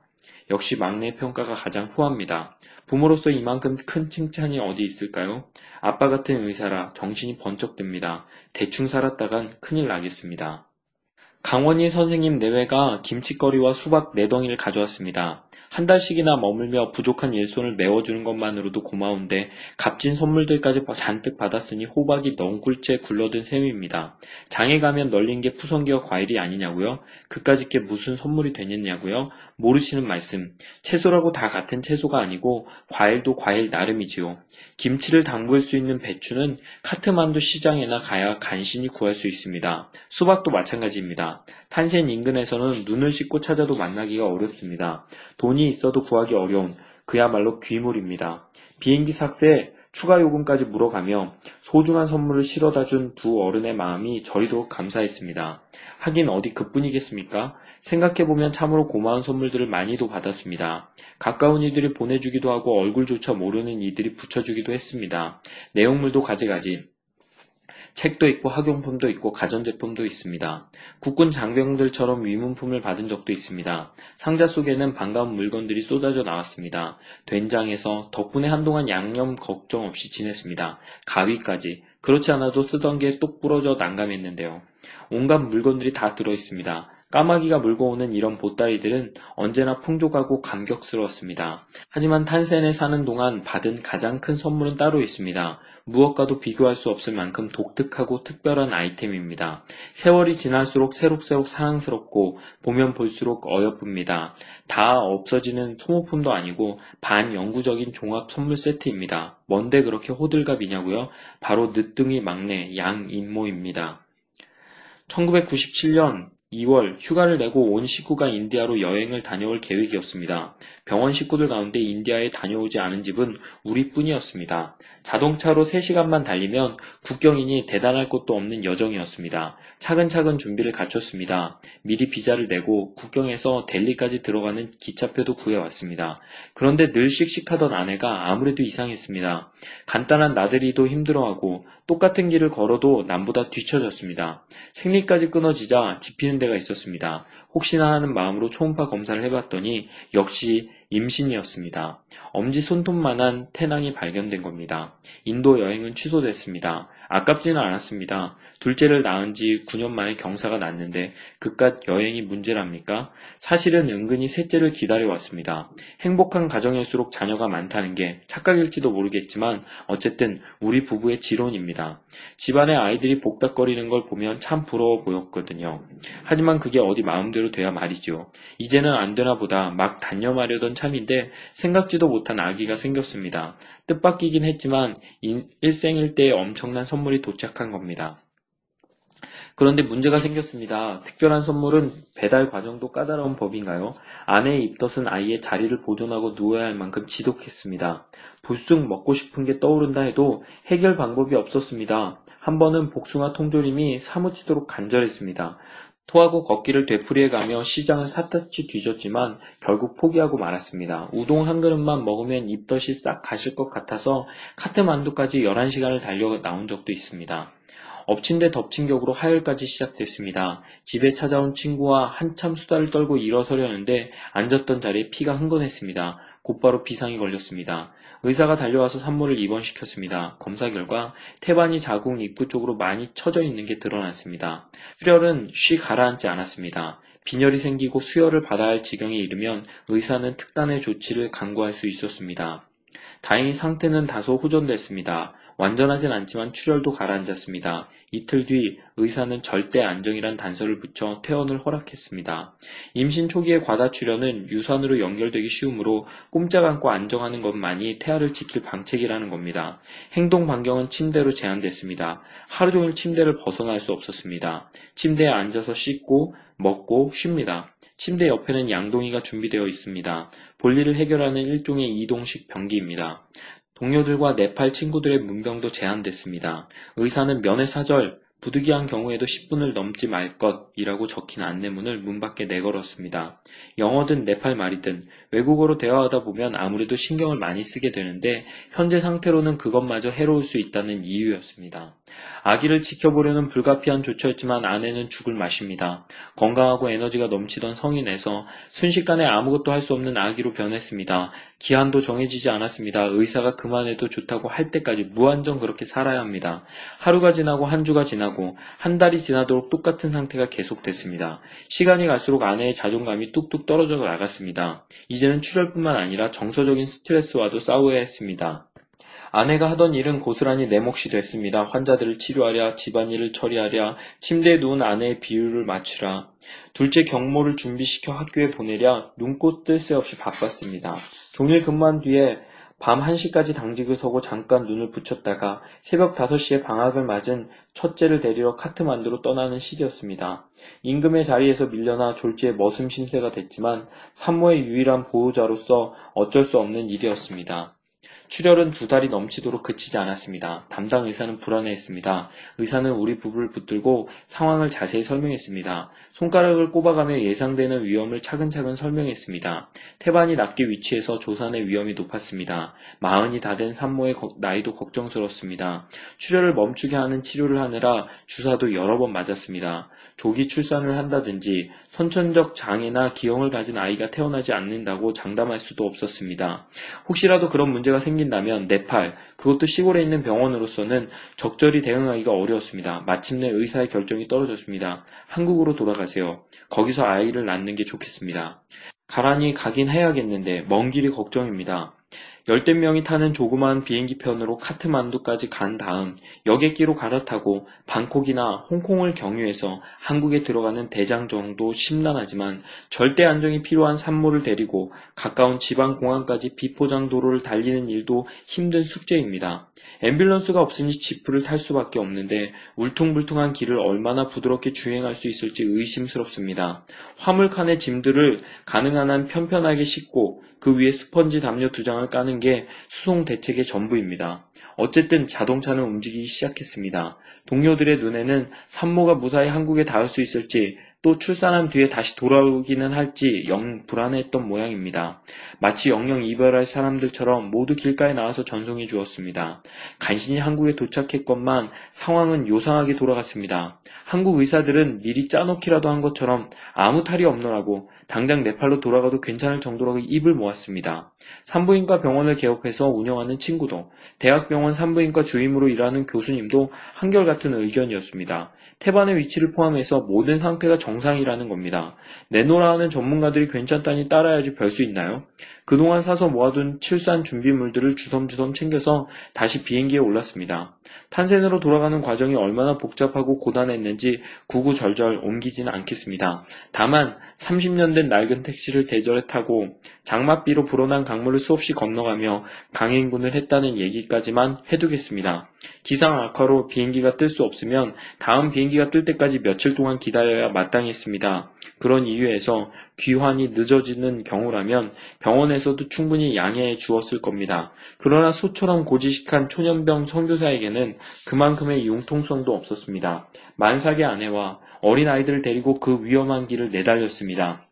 역시 막내 평가가 가장 후합니다. 부모로서 이만큼 큰 칭찬이 어디 있을까요? 아빠 같은 의사라 정신이 번쩍 듭니다. 대충 살았다간 큰일 나겠습니다. 강원희 선생님 내외가 김치거리와 수박 네 덩이를 가져왔습니다. 한 달씩이나 머물며 부족한 일손을 메워주는 것만으로도 고마운데 값진 선물들까지 잔뜩 받았으니 호박이 넝굴째 굴러든 셈입니다. 장에 가면 널린 게 푸성기와 과일이 아니냐고요? 그까짓 게 무슨 선물이 되겠냐고요? 모르시는 말씀. 채소라고 다 같은 채소가 아니고 과일도 과일 나름이지요. 김치를 담글 수 있는 배추는 카트만두 시장에나 가야 간신히 구할 수 있습니다. 수박도 마찬가지입니다. 탄센 인근에서는 눈을 씻고 찾아도 만나기가 어렵습니다. 돈이 있어도 구하기 어려운 그야말로 귀물입니다. 비행기 삭세, 추가 요금까지 물어가며 소중한 선물을 실어다 준 두 어른의 마음이 저리도 감사했습니다. 하긴 어디 그뿐이겠습니까? 생각해보면 참으로 고마운 선물들을 많이도 받았습니다. 가까운 이들이 보내주기도 하고 얼굴조차 모르는 이들이 붙여주기도 했습니다. 내용물도 가지가지. 책도 있고 학용품도 있고 가전제품도 있습니다. 국군 장병들처럼 위문품을 받은 적도 있습니다. 상자 속에는 반가운 물건들이 쏟아져 나왔습니다. 된장에서 덕분에 한동안 양념 걱정 없이 지냈습니다. 가위까지. 그렇지 않아도 쓰던 게 똑 부러져 난감했는데요. 온갖 물건들이 다 들어있습니다. 까마귀가 물고 오는 이런 보따리들은 언제나 풍족하고 감격스러웠습니다. 하지만 탄센에 사는 동안 받은 가장 큰 선물은 따로 있습니다. 무엇과도 비교할 수 없을 만큼 독특하고 특별한 아이템입니다. 세월이 지날수록 새록새록 사랑스럽고 보면 볼수록 어여쁩니다. 다 없어지는 소모품도 아니고 반영구적인 종합 선물 세트입니다. 뭔데 그렇게 호들갑이냐고요? 바로 늦둥이 막내 양인모입니다. 1997년 2월 휴가를 내고 온 식구가 인디아로 여행을 다녀올 계획이었습니다. 병원 식구들 가운데 인디아에 다녀오지 않은 집은 우리뿐이었습니다. 자동차로 3시간만 달리면 국경이니 대단할 것도 없는 여정이었습니다. 차근차근 준비를 갖췄습니다. 미리 비자를 내고 국경에서 델리까지 들어가는 기차표도 구해왔습니다. 그런데 늘 씩씩하던 아내가 아무래도 이상했습니다. 간단한 나들이도 힘들어하고 똑같은 길을 걸어도 남보다 뒤처졌습니다. 생리까지 끊어지자 집히는 데가 있었습니다. 혹시나 하는 마음으로 초음파 검사를 해봤더니 역시 임신이었습니다. 엄지 손톱만한 태낭이 발견된 겁니다. 인도 여행은 취소됐습니다. 아깝지는 않았습니다. 둘째를 낳은 지 9년 만에 경사가 났는데 그깟 여행이 문제랍니까? 사실은 은근히 셋째를 기다려왔습니다. 행복한 가정일수록 자녀가 많다는 게 착각일지도 모르겠지만 어쨌든 우리 부부의 지론입니다. 집안의 아이들이 복닥거리는 걸 보면 참 부러워 보였거든요. 하지만 그게 어디 마음대로 돼야 말이죠. 이제는 안 되나 보다 막 단념하려던 참인데 생각지도 못한 아기가 생겼습니다. 뜻밖이긴 했지만 일생일대의 엄청난 선물이 도착한 겁니다. 그런데 문제가 생겼습니다. 특별한 선물은 배달 과정도 까다로운 법인가요? 아내의 입덧은 아이의 자리를 보존하고 누워야 할 만큼 지독했습니다. 불쑥 먹고 싶은 게 떠오른다 해도 해결 방법이 없었습니다. 한 번은 복숭아 통조림이 사무치도록 간절했습니다. 토하고 걷기를 되풀이해가며 시장을 샅샅이 뒤졌지만 결국 포기하고 말았습니다. 우동 한 그릇만 먹으면 입덧이 싹 가실 것 같아서 카트만두까지 11시간을 달려 나온 적도 있습니다. 엎친 데 덮친 격으로 하혈까지 시작됐습니다. 집에 찾아온 친구와 한참 수다를 떨고 일어서려는데 앉았던 자리에 피가 흥건했습니다. 곧바로 비상이 걸렸습니다. 의사가 달려와서 산모를 입원시켰습니다. 검사 결과 태반이 자궁 입구 쪽으로 많이 처져 있는 게 드러났습니다. 출혈은 쉬 가라앉지 않았습니다. 빈혈이 생기고 수혈을 받아야 할 지경에 이르면 의사는 특단의 조치를 강구할 수 있었습니다. 다행히 상태는 다소 호전됐습니다. 완전하진 않지만 출혈도 가라앉았습니다. 이틀 뒤 의사는 절대 안정이란 단서를 붙여 퇴원을 허락했습니다. 임신 초기의 과다출혈은 유산으로 연결되기 쉬우므로 꼼짝 않고 안정하는 것만이 태아를 지킬 방책이라는 겁니다. 행동 반경은 침대로 제한됐습니다. 하루 종일 침대를 벗어날 수 없었습니다. 침대에 앉아서 씻고 먹고 쉽니다. 침대 옆에는 양동이가 준비되어 있습니다. 볼일을 해결하는 일종의 이동식 변기입니다. 동료들과 네팔 친구들의 문병도 제한됐습니다. 의사는 면회사절, 부득이한 경우에도 10분을 넘지 말 것이라고 적힌 안내문을 문 밖에 내걸었습니다. 영어든 네팔 말이든 외국어로 대화하다 보면 아무래도 신경을 많이 쓰게 되는데 현재 상태로는 그것마저 해로울 수 있다는 이유였습니다. 아기를 지켜보려는 불가피한 조처였지만 아내는 죽을 맛입니다. 건강하고 에너지가 넘치던 성인에서 순식간에 아무것도 할 수 없는 아기로 변했습니다. 기한도 정해지지 않았습니다. 의사가 그만해도 좋다고 할 때까지 무한정 그렇게 살아야 합니다. 하루가 지나고 한 주가 지나고 한 달이 지나도록 똑같은 상태가 계속됐습니다. 시간이 갈수록 아내의 자존감이 뚝뚝 떨어져 나갔습니다. 이제는 출혈뿐만 아니라 정서적인 스트레스와도 싸워야 했습니다. 아내가 하던 일은 고스란히 내 몫이 됐습니다. 환자들을 치료하랴, 집안일을 처리하랴, 침대에 누운 아내의 비율을 맞추라. 둘째 경모를 준비시켜 학교에 보내랴 눈꽃 뜰 새 없이 바빴습니다. 종일 근무한 뒤에 밤 1시까지 당직을 서고 잠깐 눈을 붙였다가 새벽 5시에 방학을 맞은 첫째를 데리러 카트만두로 떠나는 시기였습니다. 임금의 자리에서 밀려나 졸지에 머슴 신세가 됐지만 산모의 유일한 보호자로서 어쩔 수 없는 일이었습니다. 출혈은 두 달이 넘치도록 그치지 않았습니다. 담당 의사는 불안해했습니다. 의사는 우리 부부를 붙들고 상황을 자세히 설명했습니다. 손가락을 꼽아가며 예상되는 위험을 차근차근 설명했습니다. 태반이 낮게 위치해서 조산의 위험이 높았습니다. 마흔이 다 된 산모의 나이도 걱정스럽습니다. 출혈을 멈추게 하는 치료를 하느라 주사도 여러 번 맞았습니다. 조기 출산을 한다든지 선천적 장애나 기형을 가진 아이가 태어나지 않는다고 장담할 수도 없었습니다. 혹시라도 그런 문제가 생긴다면 네팔, 그것도 시골에 있는 병원으로서는 적절히 대응하기가 어려웠습니다. 마침내 의사의 결정이 떨어졌습니다. 한국으로 돌아가세요. 거기서 아이를 낳는 게 좋겠습니다. 가란히 가긴 해야겠는데 먼 길이 걱정입니다. 열댓 명이 타는 조그마한 비행기 편으로 카트만두까지 간 다음 여객기로 갈아타고 방콕이나 홍콩을 경유해서 한국에 들어가는 대장 정도 심란하지만 절대 안정이 필요한 산모를 데리고 가까운 지방 공항까지 비포장 도로를 달리는 일도 힘든 숙제입니다. 앰뷸런스가 없으니 지프를 탈 수밖에 없는데 울퉁불퉁한 길을 얼마나 부드럽게 주행할 수 있을지 의심스럽습니다. 화물칸의 짐들을 가능한 한 편편하게 싣고 그 위에 스펀지 담요 두 장을 까는 게 수송 대책의 전부입니다. 어쨌든 자동차는 움직이기 시작했습니다. 동료들의 눈에는 산모가 무사히 한국에 닿을 수 있을지 또 출산한 뒤에 다시 돌아오기는 할지 영 불안했던 모양입니다. 마치 영영 이별할 사람들처럼 모두 길가에 나와서 전송해 주었습니다. 간신히 한국에 도착했건만 상황은 요상하게 돌아갔습니다. 한국 의사들은 미리 짜놓기라도 한 것처럼 아무 탈이 없노라고 당장 네팔로 돌아가도 괜찮을 정도로 입을 모았습니다. 산부인과 병원을 개업해서 운영하는 친구도, 대학병원 산부인과 주임으로 일하는 교수님도 한결같은 의견이었습니다. 태반의 위치를 포함해서 모든 상태가 정상이라는 겁니다. 내노라 하는 전문가들이 괜찮다니 따라야지 별 수 있나요? 그동안 사서 모아둔 출산 준비물들을 주섬주섬 챙겨서 다시 비행기에 올랐습니다. 탄센으로 돌아가는 과정이 얼마나 복잡하고 고단했는지 구구절절 옮기지는 않겠습니다. 다만 30년 된 낡은 택시를 대절해 타고 장맛비로 불어난 강물을 수없이 건너가며 강행군을 했다는 얘기까지만 해두겠습니다. 기상 악화로 비행기가 뜰 수 없으면 다음 비행기가 뜰 때까지 며칠 동안 기다려야 마땅했습니다. 그런 이유에서 귀환이 늦어지는 경우라면 병원에서도 충분히 양해해 주었을 겁니다. 그러나 소처럼 고지식한 초년병 선교사에게는 그만큼의 융통성도 없었습니다. 만삭의 아내와 어린 아이들을 데리고 그 위험한 길을 내달렸습니다.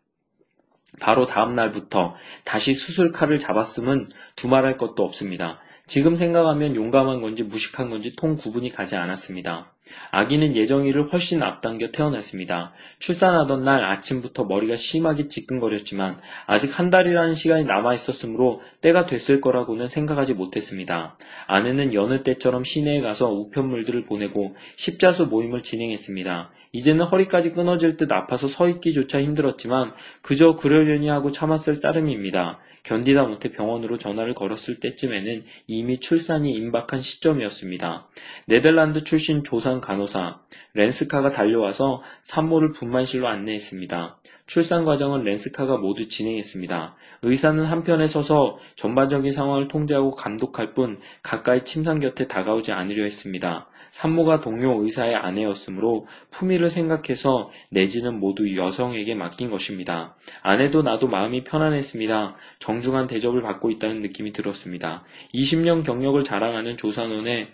바로 다음 날부터 다시 수술칼을 잡았음은 두말할 것도 없습니다. 지금 생각하면 용감한 건지 무식한 건지 통 구분이 가지 않았습니다. 아기는 예정일을 훨씬 앞당겨 태어났습니다. 출산하던 날 아침부터 머리가 심하게 지끈거렸지만 아직 한 달이라는 시간이 남아 있었으므로 때가 됐을 거라고는 생각하지 못했습니다. 아내는 여느 때처럼 시내에 가서 우편물들을 보내고 십자수 모임을 진행했습니다. 이제는 허리까지 끊어질 듯 아파서 서 있기조차 힘들었지만 그저 그러려니 하고 참았을 따름입니다. 견디다 못해 병원으로 전화를 걸었을 때쯤에는 이미 출산이 임박한 시점이었습니다. 네덜란드 출신 조산 간호사 렌스카가 달려와서 산모를 분만실로 안내했습니다. 출산 과정은 렌스카가 모두 진행했습니다. 의사는 한편에 서서 전반적인 상황을 통제하고 감독할 뿐 가까이 침상 곁에 다가오지 않으려 했습니다. 산모가 동료 의사의 아내였으므로 품위를 생각해서 내지는 모두 여성에게 맡긴 것입니다. 아내도 나도 마음이 편안했습니다. 정중한 대접을 받고 있다는 느낌이 들었습니다. 20년 경력을 자랑하는 조산원의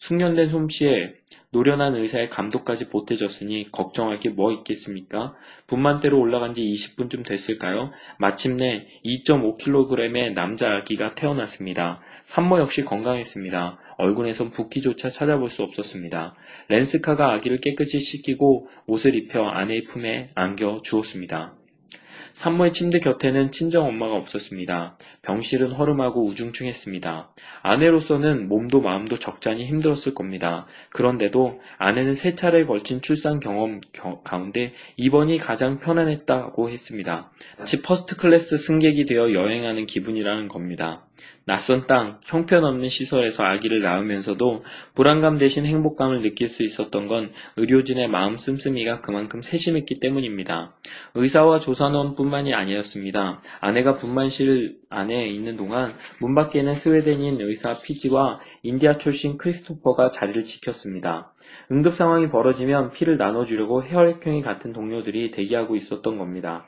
숙련된 솜씨에 노련한 의사의 감독까지 보태졌으니 걱정할 게 뭐 있겠습니까? 분만대로 올라간 지 20분쯤 됐을까요? 마침내 2.5kg의 남자 아기가 태어났습니다. 산모 역시 건강했습니다. 얼굴에선 붓기조차 찾아볼 수 없었습니다. 렌스카가 아기를 깨끗이 씻기고 옷을 입혀 아내의 품에 안겨 주었습니다. 산모의 침대 곁에는 친정 엄마가 없었습니다. 병실은 허름하고 우중충했습니다. 아내로서는 몸도 마음도 적잖이 힘들었을 겁니다. 그런데도 아내는 세 차례에 걸친 출산 경험 가운데 입원이 가장 편안했다고 했습니다. 마치 first class 승객이 되어 여행하는 기분이라는 겁니다. 낯선 땅, 형편없는 시설에서 아기를 낳으면서도 불안감 대신 행복감을 느낄 수 있었던 건 의료진의 마음 씀씀이가 그만큼 세심했기 때문입니다. 의사와 조산원뿐만이 아니었습니다. 아내가 분만실 안에 있는 동안 문 밖에는 스웨덴인 의사 피지와 인디아 출신 크리스토퍼가 자리를 지켰습니다. 응급 상황이 벌어지면 피를 나눠주려고 혈액형이 같은 동료들이 대기하고 있었던 겁니다.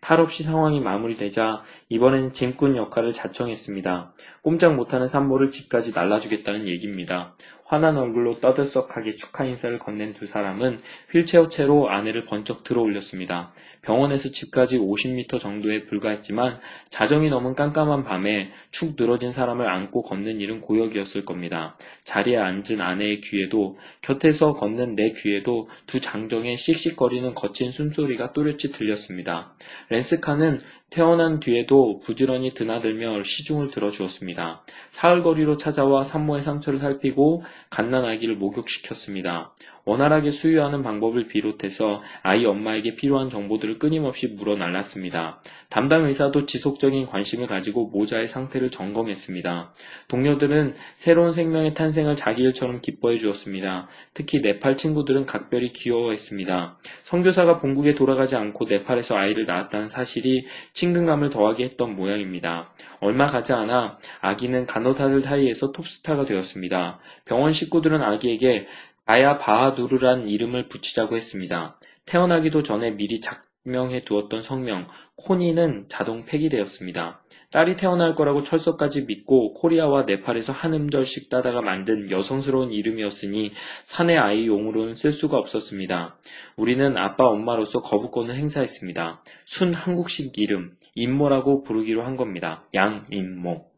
탈 없이 상황이 마무리되자 이번엔 짐꾼 역할을 자청했습니다. 꼼짝 못하는 산모를 집까지 날라주겠다는 얘기입니다. 환한 얼굴로 떠들썩하게 축하 인사를 건넨 두 사람은 휠체어 채로 아내를 번쩍 들어 올렸습니다. 병원에서 집까지 50m 정도에 불과했지만 자정이 넘은 깜깜한 밤에 축 늘어진 사람을 안고 걷는 일은 고역이었을 겁니다. 자리에 앉은 아내의 귀에도 곁에서 걷는 내 귀에도 두 장정의 씩씩거리는 거친 숨소리가 또렷이 들렸습니다. 렌스카는 태어난 뒤에도 부지런히 드나들며 시중을 들어 주었습니다. 사흘 거리로 찾아와 산모의 상처를 살피고 갓난아기를 목욕시켰습니다. 원활하게 수유하는 방법을 비롯해서 아이 엄마에게 필요한 정보들을 끊임없이 물어 날랐습니다. 담당 의사도 지속적인 관심을 가지고 모자의 상태를 점검했습니다. 동료들은 새로운 생명의 탄생을 자기 일처럼 기뻐해 주었습니다. 특히 네팔 친구들은 각별히 귀여워했습니다. 선교사가 본국에 돌아가지 않고 네팔에서 아이를 낳았다는 사실이 친근감을 더하게 했던 모양입니다. 얼마 가지 않아 아기는 간호사들 사이에서 톱스타가 되었습니다. 병원 식구들은 아기에게 아야 바하두르란 이름을 붙이자고 했습니다. 태어나기도 전에 미리 작명해 두었던 성명 코니는 자동 폐기되었습니다. 딸이 태어날 거라고 철석까지 믿고 코리아와 네팔에서 한 음절씩 따다가 만든 여성스러운 이름이었으니 사내 아이 용으로는 쓸 수가 없었습니다. 우리는 아빠 엄마로서 거부권을 행사했습니다. 순 한국식 이름, 임모라고 부르기로 한 겁니다. 양임모.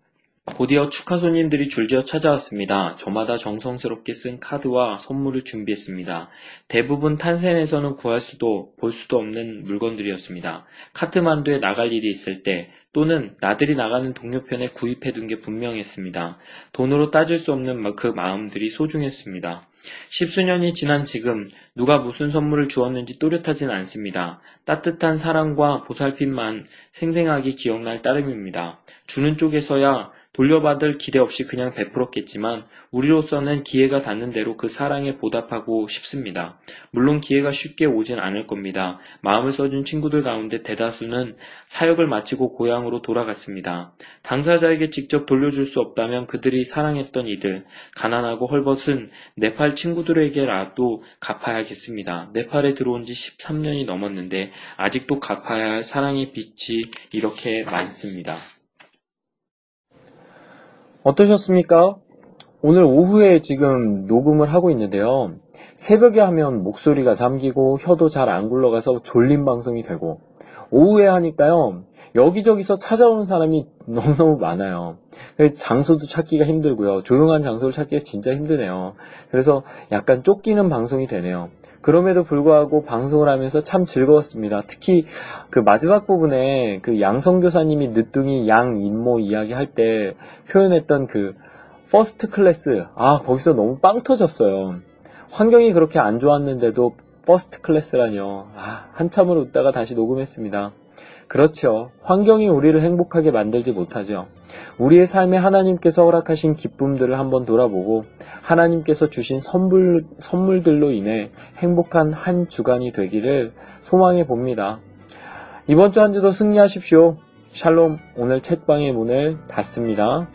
곧이어 축하 손님들이 줄지어 찾아왔습니다. 저마다 정성스럽게 쓴 카드와 선물을 준비했습니다. 대부분 탄센에서는 구할 수도 볼 수도 없는 물건들이었습니다. 카트만두에 나갈 일이 있을 때 또는 나들이 나가는 동료편에 구입해 둔 게 분명했습니다. 돈으로 따질 수 없는 그 마음들이 소중했습니다. 십수년이 지난 지금 누가 무슨 선물을 주었는지 또렷하진 않습니다. 따뜻한 사랑과 보살핌만 생생하게 기억날 따름입니다. 주는 쪽에서야 돌려받을 기대 없이 그냥 베풀었겠지만 우리로서는 기회가 닿는 대로 그 사랑에 보답하고 싶습니다. 물론 기회가 쉽게 오진 않을 겁니다. 마음을 써준 친구들 가운데 대다수는 사역을 마치고 고향으로 돌아갔습니다. 당사자에게 직접 돌려줄 수 없다면 그들이 사랑했던 이들, 가난하고 헐벗은 네팔 친구들에게라도 갚아야겠습니다. 네팔에 들어온 지 13년이 넘었는데 아직도 갚아야 할 사랑의 빛이 이렇게 많습니다. 어떠셨습니까? 오늘 오후에 지금 녹음을 하고 있는데요. 새벽에 하면 목소리가 잠기고 혀도 잘 안 굴러가서 졸린 방송이 되고 오후에 하니까요. 여기저기서 찾아오는 사람이 너무너무 많아요. 장소도 찾기가 힘들고요. 조용한 장소를 찾기가 진짜 힘드네요. 그래서 약간 쫓기는 방송이 되네요. 그럼에도 불구하고 방송을 하면서 참 즐거웠습니다. 특히 그 마지막 부분에 그 양성교사님이 늦둥이 양인모 이야기 할 때 표현했던 그 first class, 아, 거기서 너무 빵 터졌어요. 환경이 그렇게 안 좋았는데도 first class라뇨. 아, 한참을 웃다가 다시 녹음했습니다. 그렇죠. 환경이 우리를 행복하게 만들지 못하죠. 우리의 삶에 하나님께서 허락하신 기쁨들을 한번 돌아보고 하나님께서 주신 선물, 선물들로 인해 행복한 한 주간이 되기를 소망해 봅니다. 이번 주 한 주도 승리하십시오. 샬롬, 오늘 책방의 문을 닫습니다.